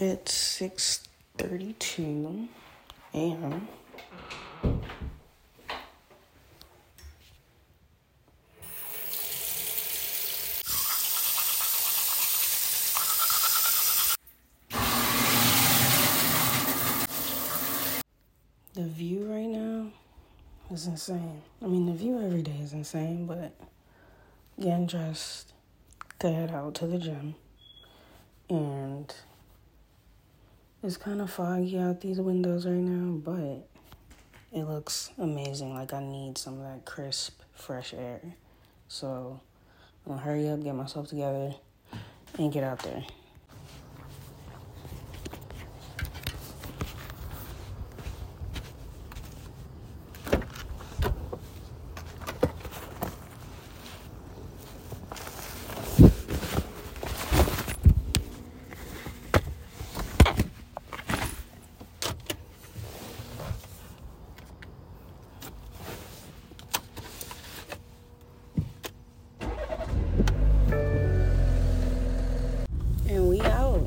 It's 6:32 a.m. The view right now is insane. I mean, the view every day is insane, but getting dressed to head out to the gym and it's kind of foggy out these windows right now, but it looks amazing. Like I need some of that crisp, fresh air. So I'm gonna hurry up, get myself together, and get out there. And we out.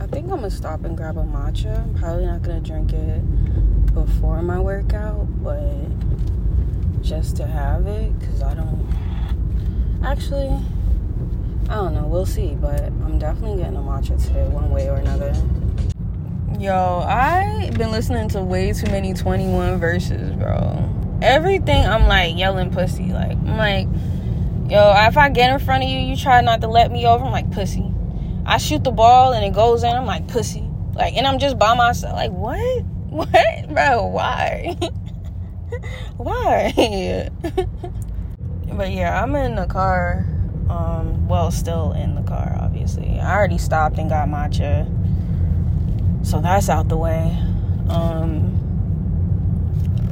I think I'm gonna stop and grab a matcha. I'm probably not gonna drink it before my workout, but just to have it, because I don't. Actually, I don't know. We'll see, but I'm definitely getting a matcha today, one way or another. Yo, I've been listening to way too many 21 verses, bro. Everything I'm like yelling pussy. Like, I'm like, yo, if I get in front of you, you try not to let me over, I'm like, pussy. I shoot the ball and it goes in, I'm like, pussy. Like, and I'm just by myself. Like, what? What? Bro, why? why? but yeah, I'm in the car. Um, well, still in the car, obviously. I already stopped and got matcha. So that's out the way. Um,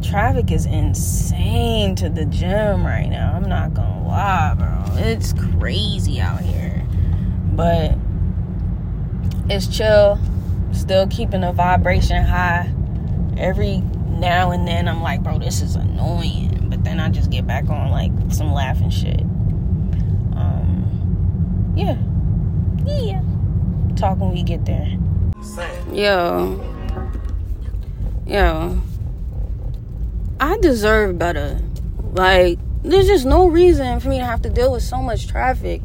traffic is insane to the gym right now. I'm not gonna lie, bro. It's crazy out here. But it's chill. Still keeping the vibration high. Every now and then I'm like, bro, this is annoying. But then I just get back on like some laughing shit. Um yeah. Yeah. Talk when we get there. Yo. Yo. I deserve better. Like, there's just no reason for me to have to deal with so much traffic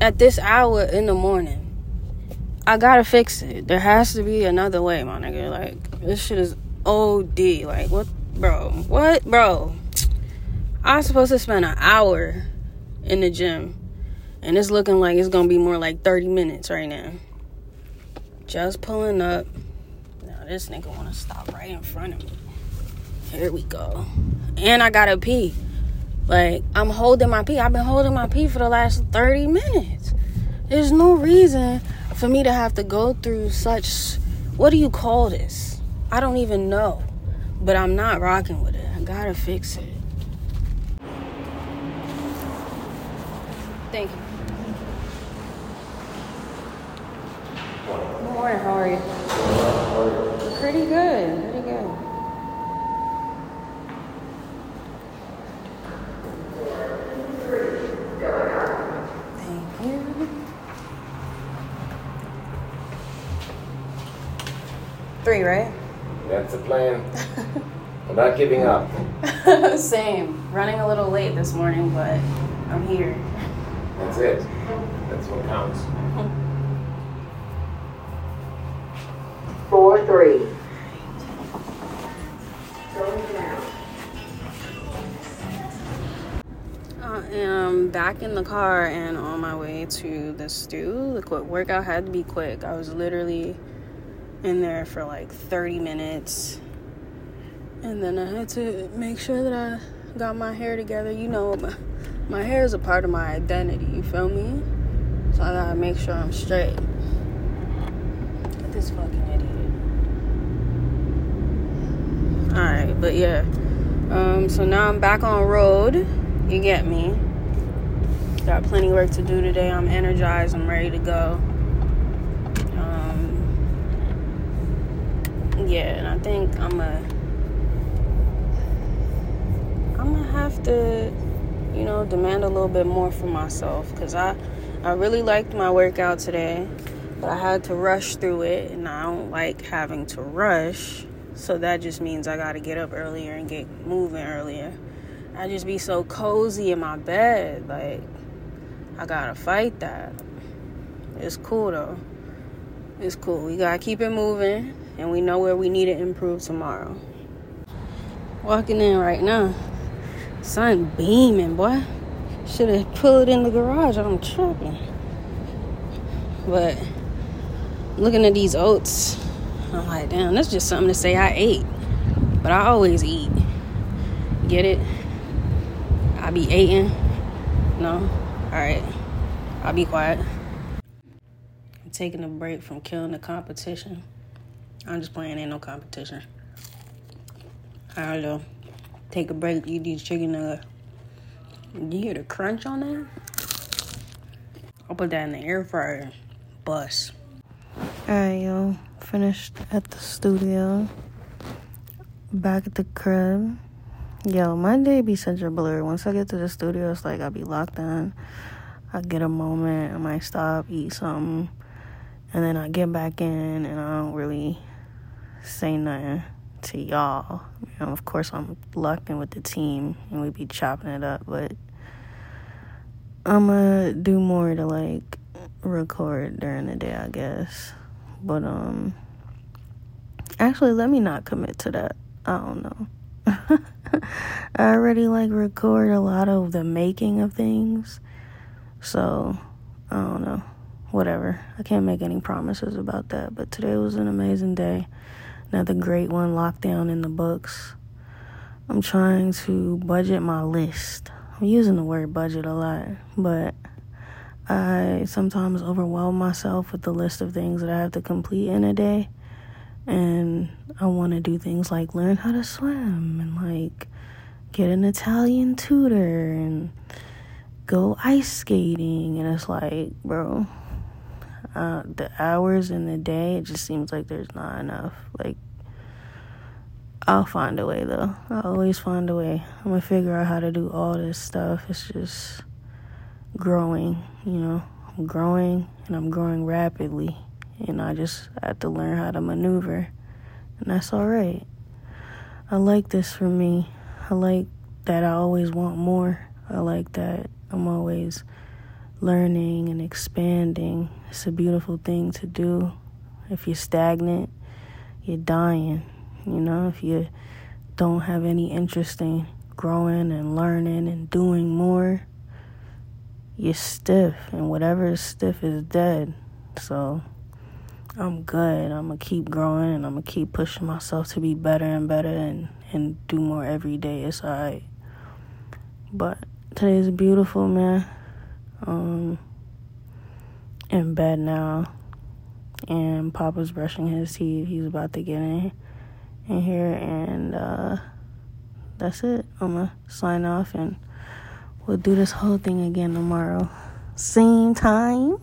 at this hour in the morning. I gotta fix it. There has to be another way, my nigga. Like, this shit is OD. Like, what, bro? What, bro? I'm supposed to spend an hour in the gym, and it's looking like it's gonna be more like 30 minutes right now. Just pulling up. Now, this nigga wanna stop right in front of me. Here we go. And I gotta pee. Like, I'm holding my pee. I've been holding my pee for the last 30 minutes. There's no reason for me to have to go through such. What do you call this? I don't even know. But I'm not rocking with it. I gotta fix it. Thank you. Good morning. How are you? Pretty good. Pretty good. Thank you. Three, right? That's the plan. I'm not giving up. Same. Running a little late this morning, but I'm here. That's it. That's what counts. Four, three. I am back in the car and on my way to the stew. The quick workout had to be quick. I was literally in there for like 30 minutes. And then I had to make sure that I got my hair together. You know, my, my hair is a part of my identity, you feel me? So I gotta make sure I'm straight. Look this fucking idiot. Alright, but yeah. Um, so now I'm back on road. You get me. Got plenty work to do today. I'm energized. I'm ready to go. Um, yeah, and I think I'm a. I'm gonna have to, you know, demand a little bit more from myself because I, I really liked my workout today. But I had to rush through it, and I don't like having to rush. So that just means I gotta get up earlier and get moving earlier. I just be so cozy in my bed. Like, I gotta fight that. It's cool though. It's cool. We gotta keep it moving, and we know where we need to improve tomorrow. Walking in right now, sun beaming, boy. Should have pulled in the garage. I'm tripping. But looking at these oats, I'm like, damn, that's just something to say I ate. But I always eat. Get it? I be eating. No? Alright. I'll be quiet. I'm taking a break from killing the competition. I'm just playing ain't no competition. I don't know. Take a break, eat these chicken nuggets. You hear the crunch on that? I'll put that in the air fryer. Bus. Alright, yo. Finished at the studio. Back at the crib. Yo, my day be such a blur. Once I get to the studio, it's like I'll be locked in. I get a moment, I might stop, eat something, and then I get back in and I don't really say nothing to y'all. You know, of course, I'm locked in with the team and we be chopping it up, but I'm gonna do more to like record during the day, I guess. But, um, actually, let me not commit to that. I don't know. I already like record a lot of the making of things so, I don't know. Whatever. I can't make any promises about that. But today was an amazing day. Another great one locked down in the books. I'm trying to budget my list. I'm using the word budget a lot, but I sometimes overwhelm myself with the list of things that I have to complete in a day. And I want to do things like learn how to swim and like get an Italian tutor and go ice skating and it's like bro uh, the hours in the day it just seems like there's not enough. Like i'll find a way though. I always find a way. I'm gonna figure out how to do all this stuff. It's just growing you know? I'm growing and i'm growing rapidly and i just have to learn how to maneuver and that's all right. I like this for me. I like that i always want more. I like that I'm always learning and expanding. It's a beautiful thing to do. If you're stagnant, you're dying. You know, if you don't have any interest in growing and learning and doing more, you're stiff, and whatever is stiff is dead. So I'm good. I'm gonna keep growing and I'm gonna keep pushing myself to be better and better and, and do more every day. It's alright. But Today is beautiful, man. Um, in bed now, and Papa's brushing his teeth. He's about to get in, in here, and uh, that's it. I'm gonna sign off, and we'll do this whole thing again tomorrow, same time.